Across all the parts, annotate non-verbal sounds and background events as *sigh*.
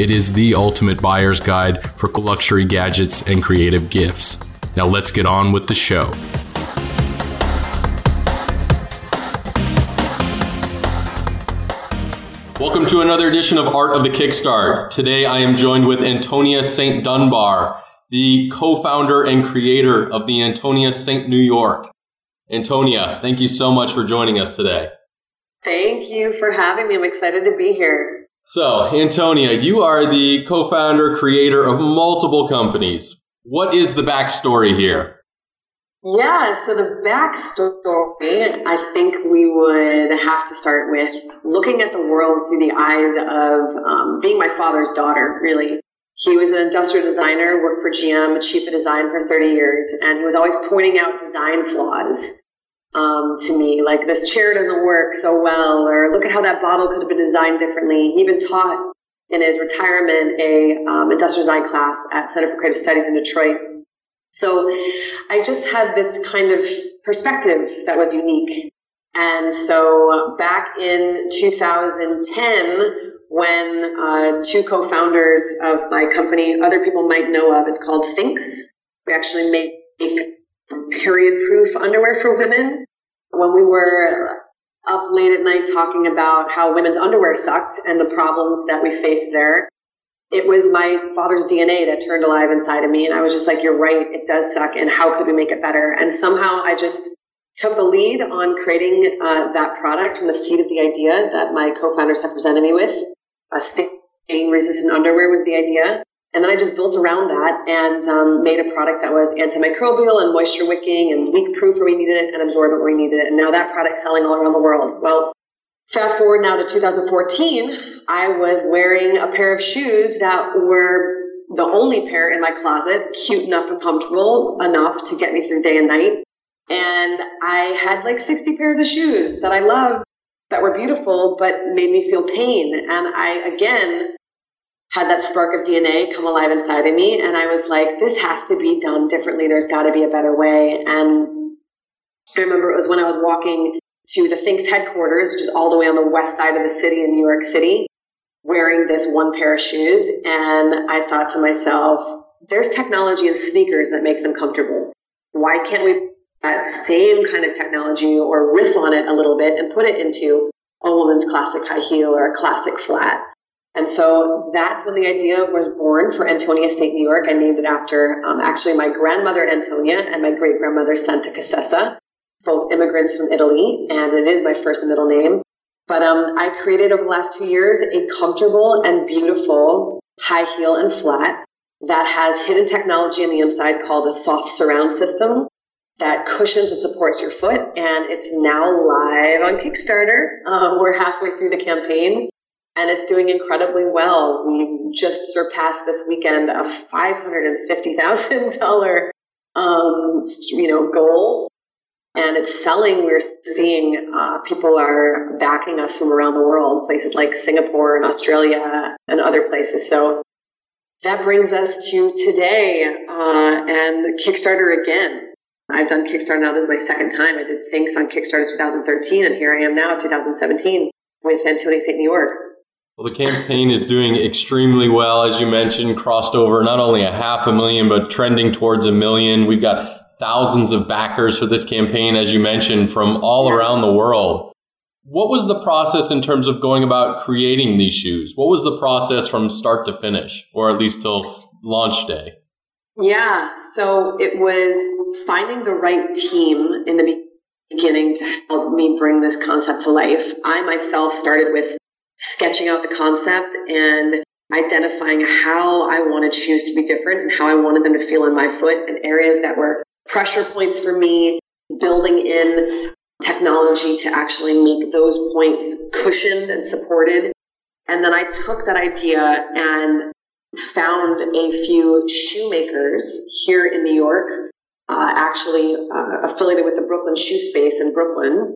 It is the ultimate buyer's guide for luxury gadgets and creative gifts. Now let's get on with the show. Welcome to another edition of Art of the Kickstart. Today I am joined with Antonia Saint Dunbar, the co founder and creator of the Antonia Saint New York. Antonia, thank you so much for joining us today. Thank you for having me. I'm excited to be here. So, Antonia, you are the co founder, creator of multiple companies. What is the backstory here? Yeah, so the backstory, I think we would have to start with looking at the world through the eyes of um, being my father's daughter, really. He was an industrial designer, worked for GM, a chief of design for 30 years, and he was always pointing out design flaws um, to me, like this chair doesn't work so well, or look at how that bottle could have been designed differently. He even taught in his retirement a um, industrial design class at Center for Creative Studies in Detroit. So I just had this kind of perspective that was unique. And so back in 2010, when uh, two co-founders of my company, other people might know of, it's called Thinx. We actually make period proof underwear for women. When we were up late at night talking about how women's underwear sucked and the problems that we faced there, it was my father's DNA that turned alive inside of me. And I was just like, you're right, it does suck. And how could we make it better? And somehow I just took the lead on creating uh, that product from the seed of the idea that my co-founders had presented me with. Uh, stain resistant underwear was the idea. And then I just built around that and um, made a product that was antimicrobial and moisture wicking and leak proof where we needed it and absorbent where we needed it. And now that product's selling all around the world. Well, fast forward now to 2014, I was wearing a pair of shoes that were the only pair in my closet, cute enough and comfortable enough to get me through day and night. And I had like 60 pairs of shoes that I loved that were beautiful, but made me feel pain. And I, again, had that spark of DNA come alive inside of me. And I was like, this has to be done differently. There's got to be a better way. And I remember it was when I was walking to the Thinx headquarters, which is all the way on the west side of the city in New York City, wearing this one pair of shoes. And I thought to myself, there's technology in sneakers that makes them comfortable. Why can't we that same kind of technology or riff on it a little bit and put it into a woman's classic high heel or a classic flat? And so that's when the idea was born for Antonia Saint New York. I named it after um, actually my grandmother Antonia and my great grandmother Santa Cassessa, both immigrants from Italy, and it is my first and middle name. But um, I created over the last two years a comfortable and beautiful high heel and flat that has hidden technology on the inside called a soft surround system that cushions and supports your foot. And it's now live on Kickstarter. Um, we're halfway through the campaign and it's doing incredibly well. We just surpassed this weekend a five hundred and fifty thousand dollar, um, you know, goal, and it's selling. We're seeing uh, people are backing us from around the world, places like Singapore and Australia and other places. So that brings us to today uh, and Kickstarter again. I've done Kickstarter now. This is my second time. I did Thinx on Kickstarter 2013, and here I am now, 2017, with Antonia Saint New York. Well, the campaign is doing extremely well, as you mentioned, crossed over not only a half a million, but trending towards a million. We've got thousands of backers for this campaign, as you mentioned, from all around the world. What was the process in terms of going about creating these shoes? What was the process from start to finish, or at least till launch day? Yeah, so it was finding the right team in the beginning to help me bring this concept to life. I myself started with sketching out the concept and identifying how I want to choose to be different and how I wanted them to feel in my foot and areas that were pressure points for me, building in technology to actually make those points cushioned and supported. And then I took that idea and found a few shoemakers here in New York, uh, actually uh, affiliated with the Brooklyn Shoe Space in Brooklyn,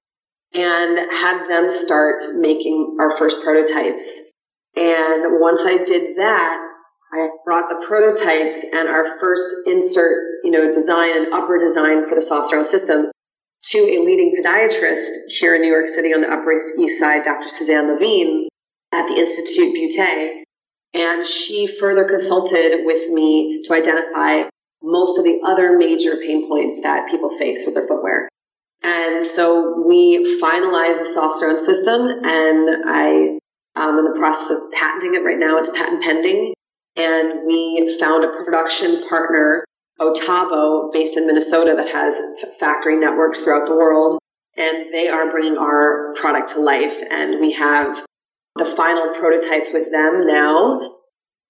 and had them start making our first prototypes. And once I did that, I brought the prototypes and our first insert, you know, design and upper design for the soft surround system to a leading podiatrist here in New York City on the Upper East Side, Dr. Suzanne Levine at the Institute Beauté. And she further consulted with me to identify most of the other major pain points that people face with their footwear. And so we finalized the soft surround system and I am in the process of patenting it right now. It's patent pending. And we found a production partner, Otavo, based in Minnesota that has factory networks throughout the world. And they are bringing our product to life. And we have the final prototypes with them now.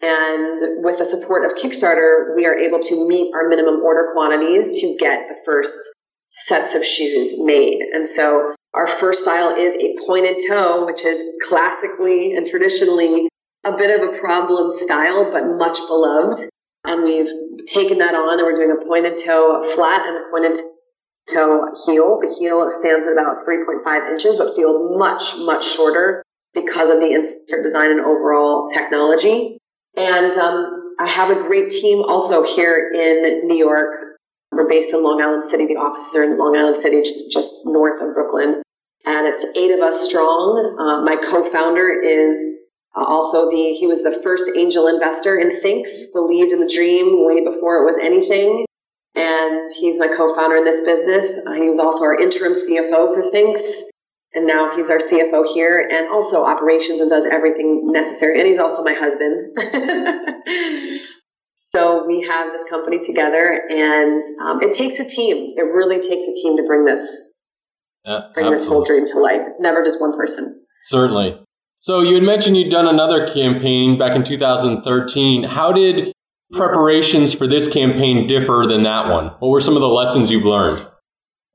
And with the support of Kickstarter, we are able to meet our minimum order quantities to get the first sets of shoes made. And so our first style is a pointed toe, which is classically and traditionally a bit of a problem style, but much beloved. And we've taken that on and we're doing a pointed toe flat and a pointed toe heel. The heel stands at about 3.5 inches, but feels much, much shorter because of the insert design and overall technology. And um, I have a great team also here in New York. We're based in Long Island City. The offices are in Long Island City, just, just north of Brooklyn. And it's eight of us strong. Uh, my co-founder is uh, also the, he was the first angel investor in Thinx, believed in the dream way before it was anything. And he's my co-founder in this business. Uh, he was also our interim CFO for Thinx. and now he's our CFO here and also operations and does everything necessary. And he's also my husband. *laughs* so we have this company together, and um, it takes a team. It really takes a team to bring this uh, bring absolutely. this whole dream to life. It's never just one person. Certainly. So you had mentioned you'd done another campaign back in 2013. How did preparations for this campaign differ than that one? What were some of the lessons you've learned?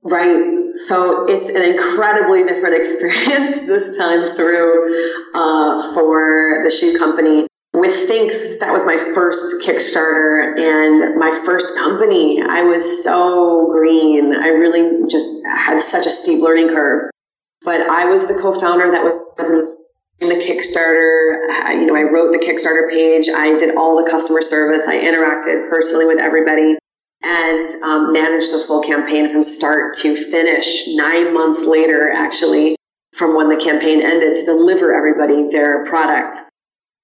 Right so it's an incredibly different *laughs* experience this time through uh, for the shoe company. With Thinx, that was my first Kickstarter and my first company. I was so green. I really just had such a steep learning curve. But I was the co-founder that was in the Kickstarter. You know, I wrote the Kickstarter page. I did all the customer service. I interacted personally with everybody and um, managed the full campaign from start to finish nine months later, actually, from when the campaign ended to deliver everybody their product.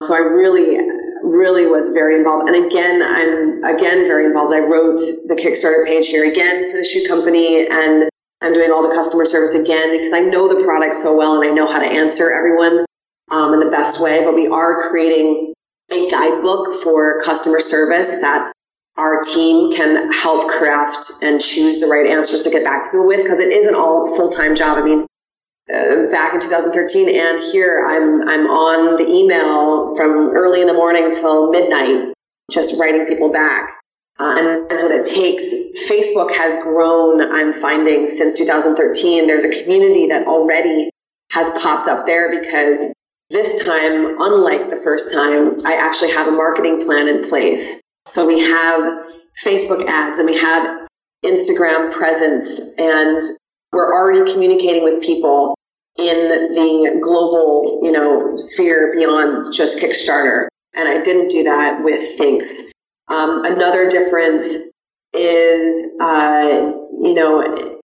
So I really, really was very involved. And again, I'm again very involved. I wrote the Kickstarter page here again for the shoe company and I'm doing all the customer service again because I know the product so well and I know how to answer everyone um, in the best way. But we are creating a guidebook for customer service that our team can help craft and choose the right answers to get back to people with because it isn't all full-time job. I mean, uh, back in 2013 and here I'm, I'm on the email from early in the morning till midnight, just writing people back. Uh, and that's what it takes. Facebook has grown, I'm finding, since 2013. There's a community that already has popped up there because this time, unlike the first time, I actually have a marketing plan in place so we have Facebook ads and we have Instagram presence and we're already communicating with people in the global, you know, sphere beyond just Kickstarter. And I didn't do that with Thinx. Um, another difference is, uh, you know,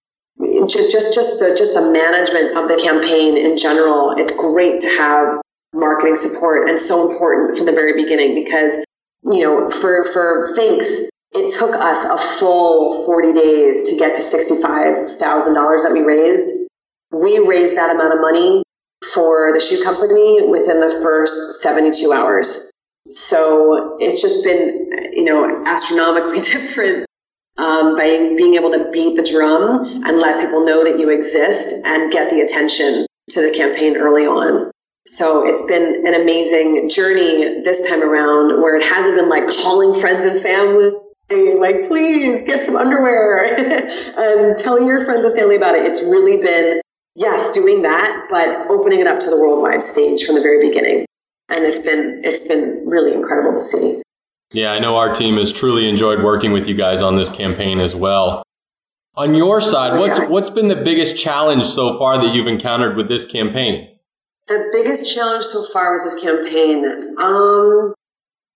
just, just, just the, just the management of the campaign in general. It's great to have marketing support and so important from the very beginning because you know, for, for Thinx, it took us a full 40 days to get to $65,000 that we raised. We raised that amount of money for the shoe company within the first 72 hours. So it's just been, you know, astronomically *laughs* different um, by being able to beat the drum and let people know that you exist and get the attention to the campaign early on. So it's been an amazing journey this time around where it hasn't been like calling friends and family, like, please get some underwear *laughs* and tell your friends and family about it. It's really been, yes, doing that, but opening it up to the worldwide stage from the very beginning. And it's been, it's been really incredible to see. Yeah, I know our team has truly enjoyed working with you guys on this campaign as well. On your side, what's what's been the biggest challenge so far that you've encountered with this campaign? The biggest challenge so far with this campaign, um,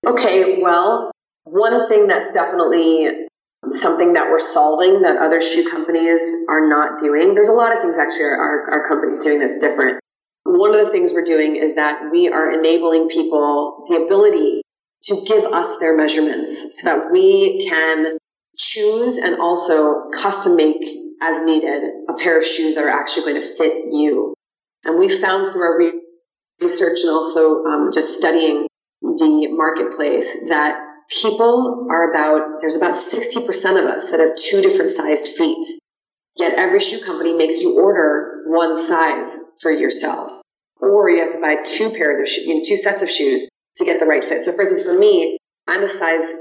okay, well, one thing that's definitely something that we're solving that other shoe companies are not doing. There's a lot of things actually our, our, company's doing that's different. One of the things we're doing is that we are enabling people the ability to give us their measurements so that we can choose and also custom make as needed a pair of shoes that are actually going to fit you. And we found through our research and also um, just studying the marketplace that people are about, there's about 60% of us that have two different sized feet. Yet every shoe company makes you order one size for yourself. Or you have to buy two pairs of shoes, you know, two sets of shoes to get the right fit. So for instance, for me, I'm a size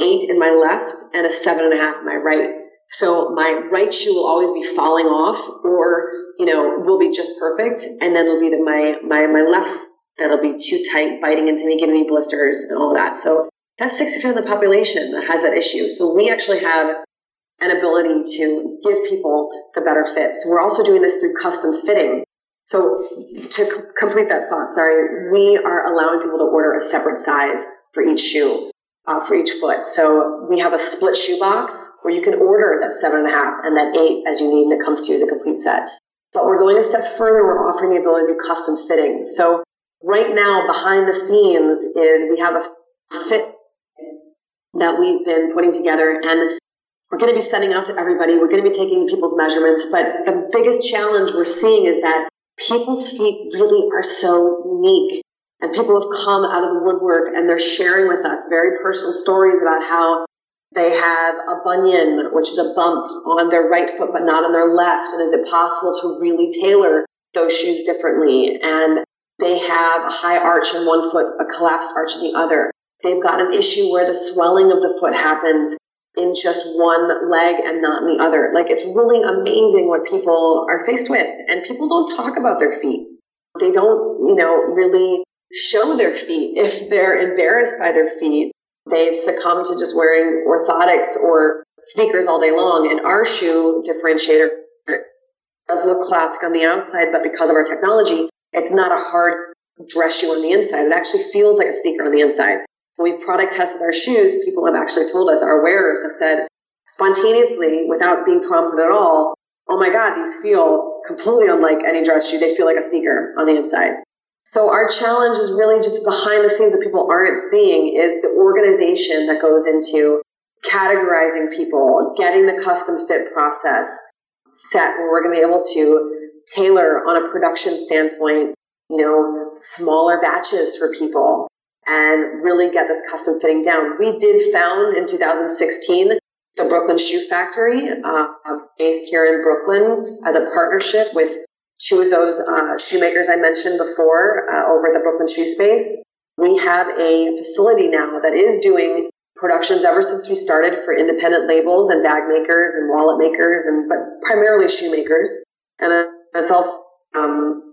eight in my left and a seven and a half in my right. So my right shoe will always be falling off or, you know, will be just perfect. And then it'll be that my, my, my left that'll be too tight, biting into me, giving me blisters and all that. So that's 60% of the population that has that issue. So we actually have an ability to give people the better fit. So we're also doing this through custom fitting. So to c- complete that thought, sorry, we are allowing people to order a separate size for each shoe, uh, for each foot. So we have a split shoe box where you can order that seven and a half and that eight as you need, and it comes to you as a complete set. But we're going a step further. We're offering the ability to do custom fitting. So right now, behind the scenes is we have a fit that we've been putting together and we're going to be sending out to everybody. We're going to be taking people's measurements. But the biggest challenge we're seeing is that people's feet really are so unique. And people have come out of the woodwork and they're sharing with us very personal stories about how they have a bunion, which is a bump on their right foot, but not on their left. And is it possible to really tailor those shoes differently? And they have a high arch in one foot, a collapsed arch in the other. They've got an issue where the swelling of the foot happens in just one leg and not in the other. Like it's really amazing what people are faced with. And people don't talk about their feet. They don't, you know, really show their feet. If they're embarrassed by their feet, they've succumbed to just wearing orthotics or sneakers all day long. And our shoe differentiator does look classic on the outside, but because of our technology, it's not a hard dress shoe on the inside. It actually feels like a sneaker on the inside. When we've product tested our shoes, people have actually told us, our wearers have said spontaneously, without being prompted at all, oh my God, these feel completely unlike any dress shoe. They feel like a sneaker on the inside. So our challenge is really just behind the scenes that people aren't seeing is the organization that goes into categorizing people, getting the custom fit process set where we're going to be able to tailor on a production standpoint, you know, smaller batches for people and really get this custom fitting down. We did found in 2016 the Brooklyn Shoe Factory, uh, based here in Brooklyn, as a partnership with two of those uh, shoemakers I mentioned before uh, over at the Brooklyn Shoe Space. We have a facility now that is doing productions ever since we started for independent labels and bag makers and wallet makers and but primarily shoemakers. And it's also um,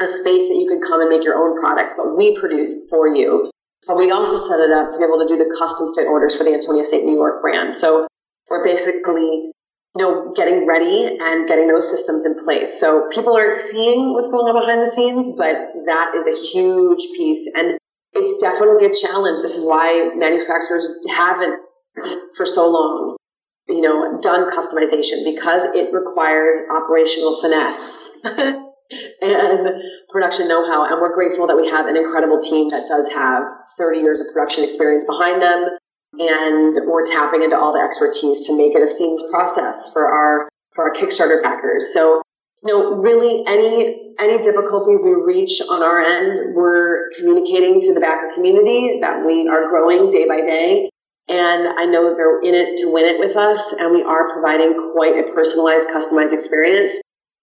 a space that you can come and make your own products, but we produce for you. But we also set it up to be able to do the custom fit orders for the Antonia Saint New York brand. So we're basically, you know, getting ready and getting those systems in place. So people aren't seeing what's going on behind the scenes, but that is a huge piece. And it's definitely a challenge. This is why manufacturers haven't for so long, you know, done customization because it requires operational finesse. *laughs* and production know-how. And we're grateful that we have an incredible team that does have 30 years of production experience behind them. And we're tapping into all the expertise to make it a seamless process for our, for our Kickstarter backers. So you know, really any any difficulties we reach on our end, we're communicating to the backer community that we are growing day by day. And I know that they're in it to win it with us, and we are providing quite a personalized, customized experience.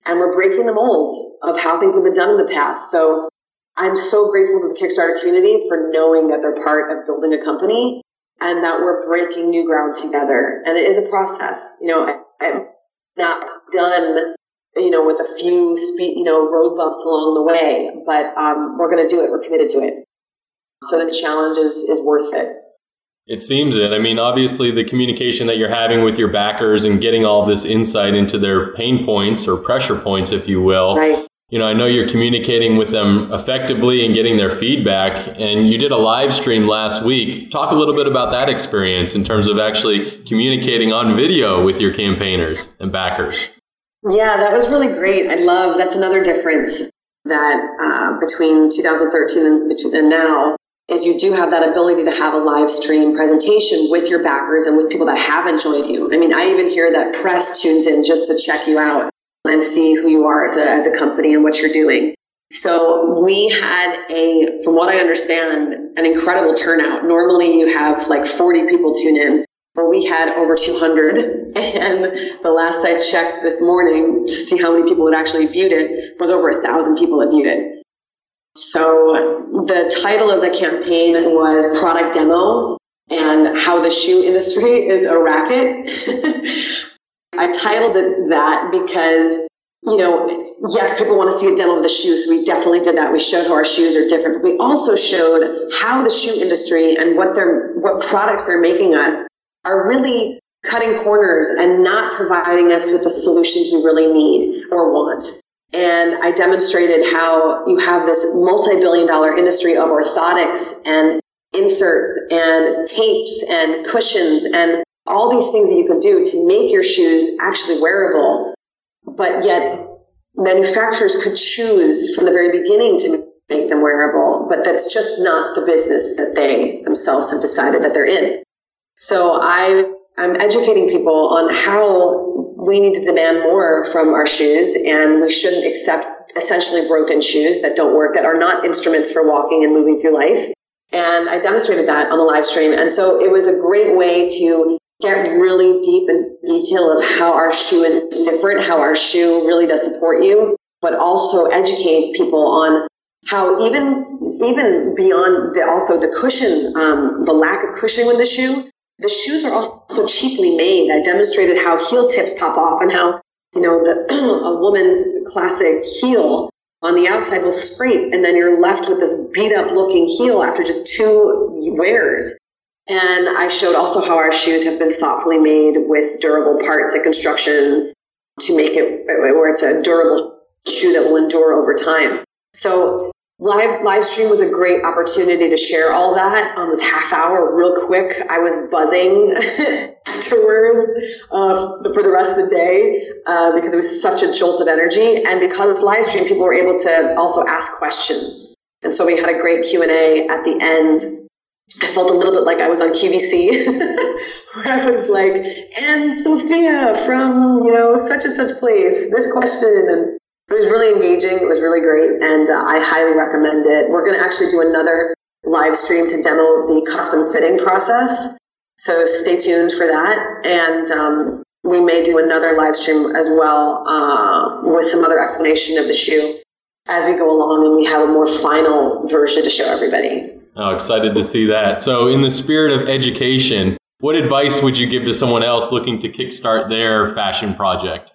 And we're breaking the mold of how things have been done in the past. So I'm so grateful to the Kickstarter community for knowing that they're part of building a company and that we're breaking new ground together. And it is a process. You know, I, am not done, you know, with a few speed, you know, road bumps along the way, but um, we're going to do it. We're committed to it. So the challenge is, is worth it. It seems it. I mean, obviously, the communication that you're having with your backers and getting all this insight into their pain points or pressure points, if you will. Right. You know, I know you're communicating with them effectively and getting their feedback. And you did a live stream last week. Talk a little bit about that experience in terms of actually communicating on video with your campaigners and backers. Yeah, that was really great. I love that's another difference that uh, between 2013 and, and now is you do have that ability to have a live stream presentation with your backers and with people that have enjoyed you. I mean, I even hear that press tunes in just to check you out and see who you are as a, as a company and what you're doing. So we had a, from what I understand, an incredible turnout. Normally you have like 40 people tune in, but we had over 200. *laughs* And the last I checked this morning to see how many people had actually viewed it was over a thousand people had viewed it. So the title of the campaign was Product Demo and How the Shoe Industry *laughs* is a Racket. *laughs* I titled it that because, you know, yes, people want to see a demo of the shoes. So we definitely did that. We showed how our shoes are different. But we also showed how the shoe industry and what they're, what products they're making us are really cutting corners and not providing us with the solutions we really need or want. And I demonstrated how you have this multi-billion dollar industry of orthotics and inserts and tapes and cushions and all these things that you can do to make your shoes actually wearable. But yet manufacturers could choose from the very beginning to make them wearable, but that's just not the business that they themselves have decided that they're in. So I, I'm educating people on how we need to demand more from our shoes and we shouldn't accept essentially broken shoes that don't work, that are not instruments for walking and moving through life. And I demonstrated that on the live stream. And so it was a great way to get really deep in detail of how our shoe is different, how our shoe really does support you, but also educate people on how even even beyond the also the cushion, um, the lack of cushioning with the shoe, the shoes are also cheaply made. I demonstrated how heel tips pop off and how, you know, the, *clears throat* a woman's classic heel on the outside will scrape and then you're left with this beat up looking heel after just two wears. And I showed also how our shoes have been thoughtfully made with durable parts and construction to make it where it's a durable shoe that will endure over time. So Live live stream was a great opportunity to share all that. Um, was half hour, real quick. I was buzzing *laughs* afterwards uh, for the rest of the day uh, because it was such a jolt of energy, and because it's live stream, people were able to also ask questions. And so we had a great Q and A at the end. I felt a little bit like I was on QVC, *laughs* where I was like, "And Sophia from you know such and such place, this question," and it was really engaging. It was really great, and uh, I highly recommend it. We're going to actually do another live stream to demo the custom fitting process. So stay tuned for that. And um, we may do another live stream as well uh, with some other explanation of the shoe as we go along and we have a more final version to show everybody. Oh, excited to see that. So, in the spirit of education, what advice would you give to someone else looking to kickstart their fashion project?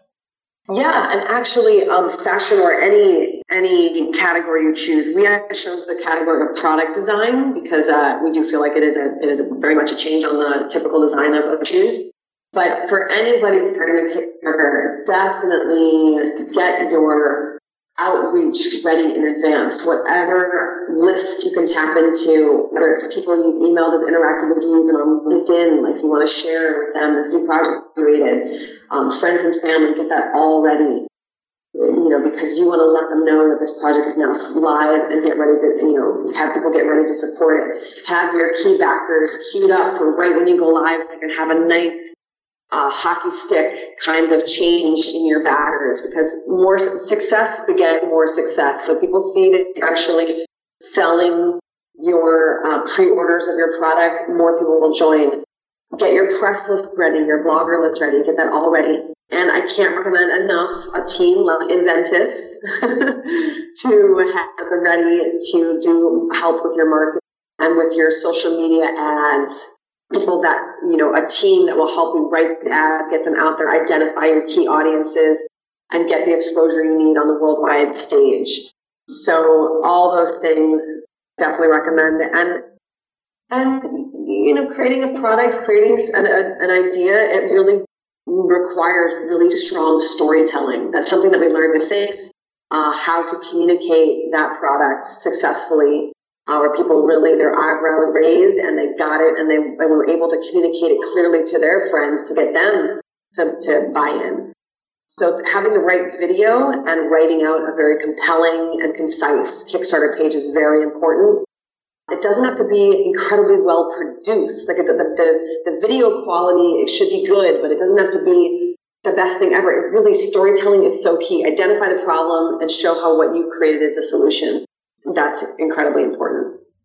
Yeah, and actually, um, fashion or any any category you choose, we actually chose the category of product design because uh, we do feel like it is a it is a, very much a change on the typical design of, of shoes. But for anybody starting a Kickstarter, definitely get your outreach ready in advance. Whatever list you can tap into, whether it's people you've emailed have interacted with you even on LinkedIn, like you want to share with them this new project created, um, friends and family, get that all ready. You know, because you want to let them know that this project is now live and get ready to, you know, have people get ready to support it. Have your key backers queued up for right when you go live so you can have a nice uh, hockey stick kind of change in your backers because more success begets more success. So people see that you're actually selling your uh, pre-orders of your product, more people will join. Get your press list ready, your blogger list ready, get that all ready. And I can't recommend enough a team like Enventys *laughs* to have them ready to do help with your marketing and with your social media ads people that, you know, a team that will help you write the ads, get them out there, identify your key audiences, and get the exposure you need on the worldwide stage. So all those things definitely recommend. And, and, you know, creating a product, creating an, a, an idea, it really requires really strong storytelling. That's something that we learned with Thinx, uh, how to communicate that product successfully uh, where people really their eyebrows raised and they got it and they, they were able to communicate it clearly to their friends to get them to, to buy in. So having the right video and writing out a very compelling and concise Kickstarter page is very important. It doesn't have to be incredibly well produced. Like the, the, the, the video quality, it should be good, but it doesn't have to be the best thing ever. It really, storytelling is so key. Identify the problem and show how what you've created is a solution that's incredibly important.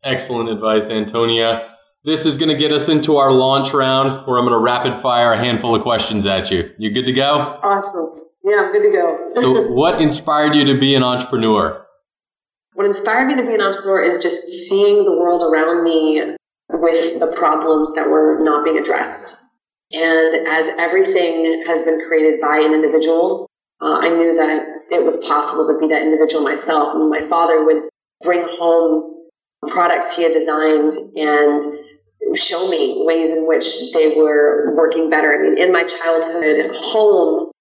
Excellent advice, Antonia. This is going to get us into our launch round where I'm going to rapid fire a handful of questions at you. You good to go? Awesome. Yeah, I'm good to go. *laughs* so, what inspired you to be an entrepreneur? What inspired me to be an entrepreneur is just seeing the world around me with the problems that were not being addressed. And as everything has been created by an individual, uh, I knew that it was possible to be that individual myself. I mean, my father would bring home products he had designed and show me ways in which they were working better. I mean, in my childhood home,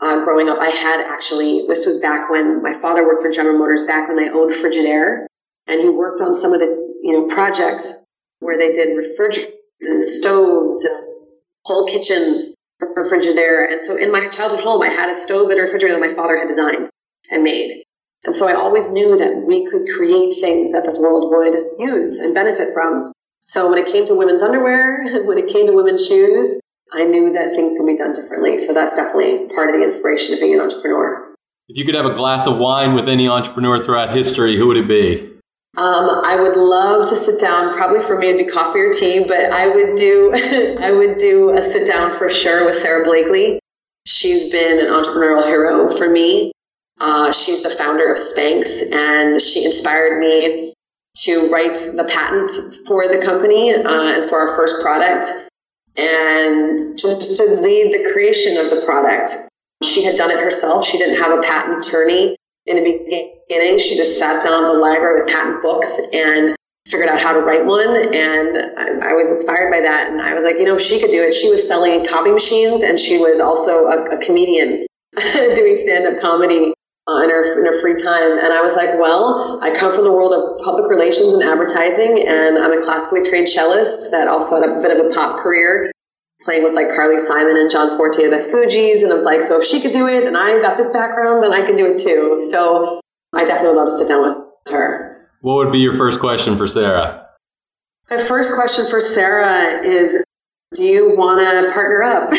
uh, growing up, I had actually, this was back when my father worked for General Motors, back when they owned Frigidaire, and he worked on some of the, you know, projects where they did refrigerators and stoves and whole kitchens for Frigidaire. And so in my childhood home, I had a stove and a refrigerator that my father had designed and made. And so I always knew that we could create things that this world would use and benefit from. So when it came to women's underwear, *laughs* when it came to women's shoes, I knew that things could be done differently. So that's definitely part of the inspiration of being an entrepreneur. If you could have a glass of wine with any entrepreneur throughout history, who would it be? Um, I would love to sit down. Probably for me, it'd be coffee or tea, but I would do *laughs* I would do a sit down for sure with Sara Blakely. She's been an entrepreneurial hero for me. Uh, she's the founder of Spanx, and she inspired me to write the patent for the company uh, and for our first product, and just to lead the creation of the product. She had done it herself. She didn't have a patent attorney in the beginning. She just sat down at the library with patent books and figured out how to write one. And I, I was inspired by that. And I was like, you know, she could do it. She was selling copy machines and she was also a, a comedian *laughs* doing stand up comedy uh, in, her, in her free time. And I was like, well, I come from the world of public relations and advertising, and I'm a classically trained cellist that also had a bit of a pop career, playing with like Carly Simon and John Forte of the Fugees. And I was like, so if she could do it and I got this background, then I can do it too. So I definitely would love to sit down with her. What would be your first question for Sara? My first question for Sara is Do you want to partner up? *laughs*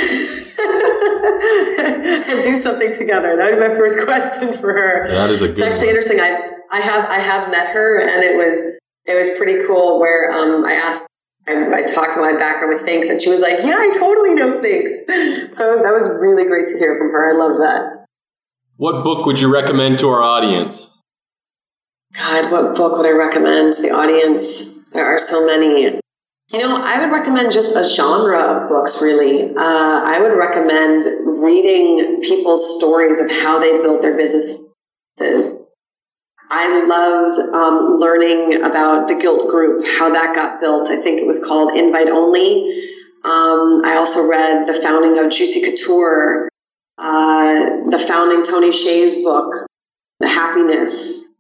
and do something together. That would be my first *laughs* question for her. That is a good. It's actually one. interesting. I I have I have met her, and it was it was pretty cool. Where um, I asked, I, I talked about my background with Thinx, and she was like, "Yeah, I totally know Thinx." *laughs* So that was really great to hear from her. I love that. What book would you recommend to our audience? God, what book would I recommend to the audience? There are so many. You know, I would recommend just a genre of books, really. Uh, I would recommend reading people's stories of how they built their businesses. I loved um, learning about the Gilt Group, how that got built. I think it was called Invite Only. Um, I also read the founding of Juicy Couture, uh, the founding Tony Hsieh's book, The Happiness,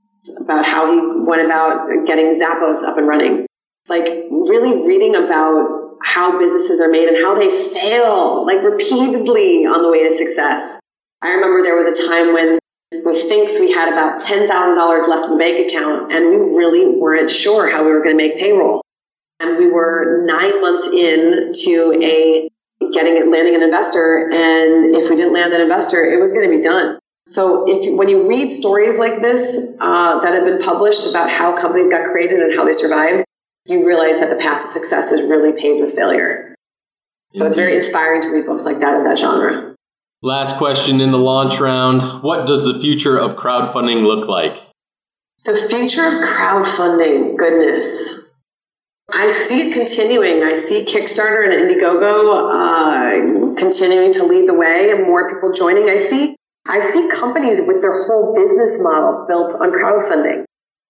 about how he went about getting Zappos up and running like really reading about how businesses are made and how they fail like repeatedly on the way to success. I remember there was a time when with Thinx we had about $10,000 left in the bank account and we really weren't sure how we were going to make payroll. And we were nine months in to a getting it, landing an investor. And if we didn't land an investor, it was going to be done. So if when you read stories like this uh, that have been published about how companies got created and how they survived, you realize that the path to success is really paved with failure. So it's very inspiring to read books like that in that genre. Last question in the launch round. What does the future of crowdfunding look like? The future of crowdfunding, goodness. I see it continuing. I see Kickstarter and Indiegogo uh, continuing to lead the way and more people joining. I see I see companies with their whole business model built on crowdfunding.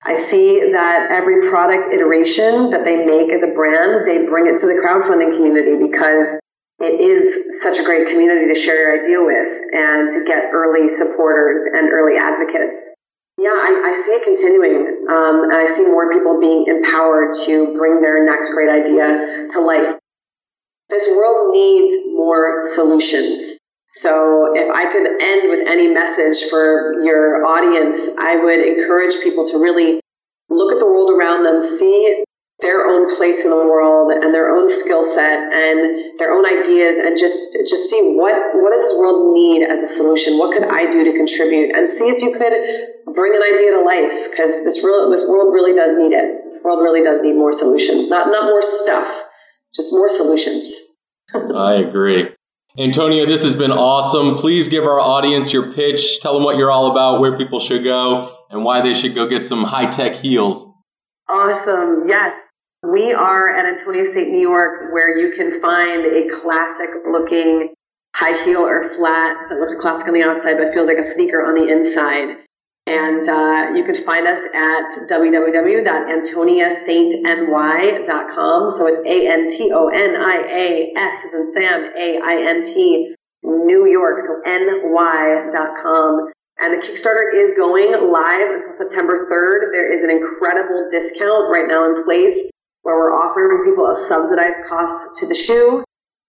I see that every product iteration that they make as a brand, they bring it to the crowdfunding community because it is such a great community to share your idea with and to get early supporters and early advocates. Yeah, I, I see it continuing. Um, and I see more people being empowered to bring their next great idea to life. This world needs more solutions. So if I could end with any message for your audience, I would encourage people to really look at the world around them, see their own place in the world and their own skill set and their own ideas and just just see what what does this world need as a solution? What could i do to contribute? And see if you could bring an idea to life because this real this world really does need it. This world really does need more solutions. Not not more stuff just more solutions. *laughs* I agree Antonia, this has been awesome. Please give our audience your pitch. Tell them what you're all about, where people should go, and why they should go get some high tech heels. Awesome. Yes. We are at Antonia Saint New York, where you can find a classic looking high heel or flat that looks classic on the outside but feels like a sneaker on the inside. And uh, you can find us at www.antoniasaintny.com. So it's A N T O N I A S as in Sam, A I N T, New York. So ny.com. And the Kickstarter is going live until September 3rd. There is an incredible discount right now in place where we're offering people a subsidized cost to the shoe,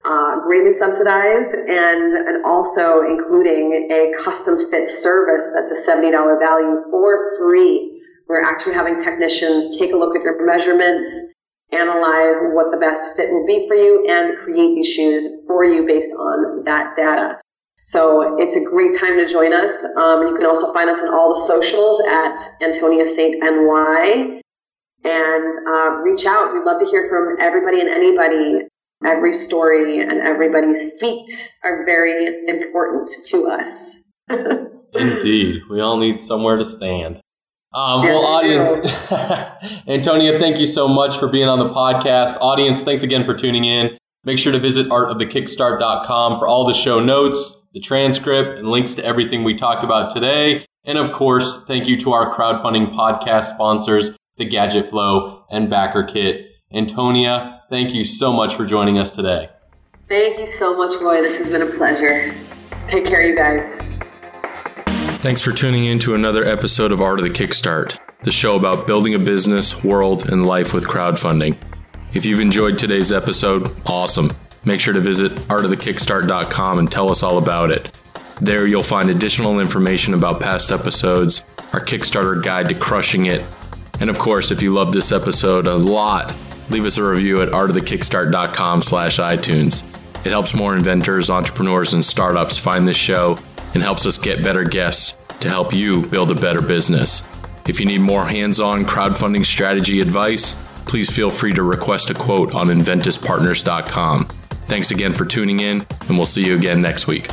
uh, greatly subsidized, and, and also including a custom fit service that's a $70 value for free. We're actually having technicians take a look at your measurements, analyze what the best fit will be for you, and create these shoes for you based on that data. So it's a great time to join us. Um, you can also find us on all the socials at Antonia Saint NY and uh, reach out. We'd love to hear from everybody and anybody. Every story and everybody's feet are very important to us. *laughs* Indeed. We all need somewhere to stand. Um, well, audience, *laughs* Antonia, thank you so much for being on the podcast. Audience, thanks again for tuning in. Make sure to visit artofthekickstart.com for all the show notes, the transcript, and links to everything we talked about today. And of course, thank you to our crowdfunding podcast sponsors, The Gadget Flow and BackerKit. Antonia, thank you so much for joining us today. Thank you so much, Roy. This has been a pleasure. Take care, you guys. Thanks for tuning in to another episode of Art of the Kickstart, the show about building a business, world, and life with crowdfunding. If you've enjoyed today's episode, awesome. Make sure to visit artofthekickstart.com and tell us all about it. There you'll find additional information about past episodes, our Kickstarter guide to crushing it, and of course, if you love this episode a lot, leave us a review at artofthekickstart.com slash iTunes. It helps more inventors, entrepreneurs, and startups find this show and helps us get better guests to help you build a better business. If you need more hands on crowdfunding strategy advice, please feel free to request a quote on enventyspartners.com. Thanks again for tuning in, and we'll see you again next week.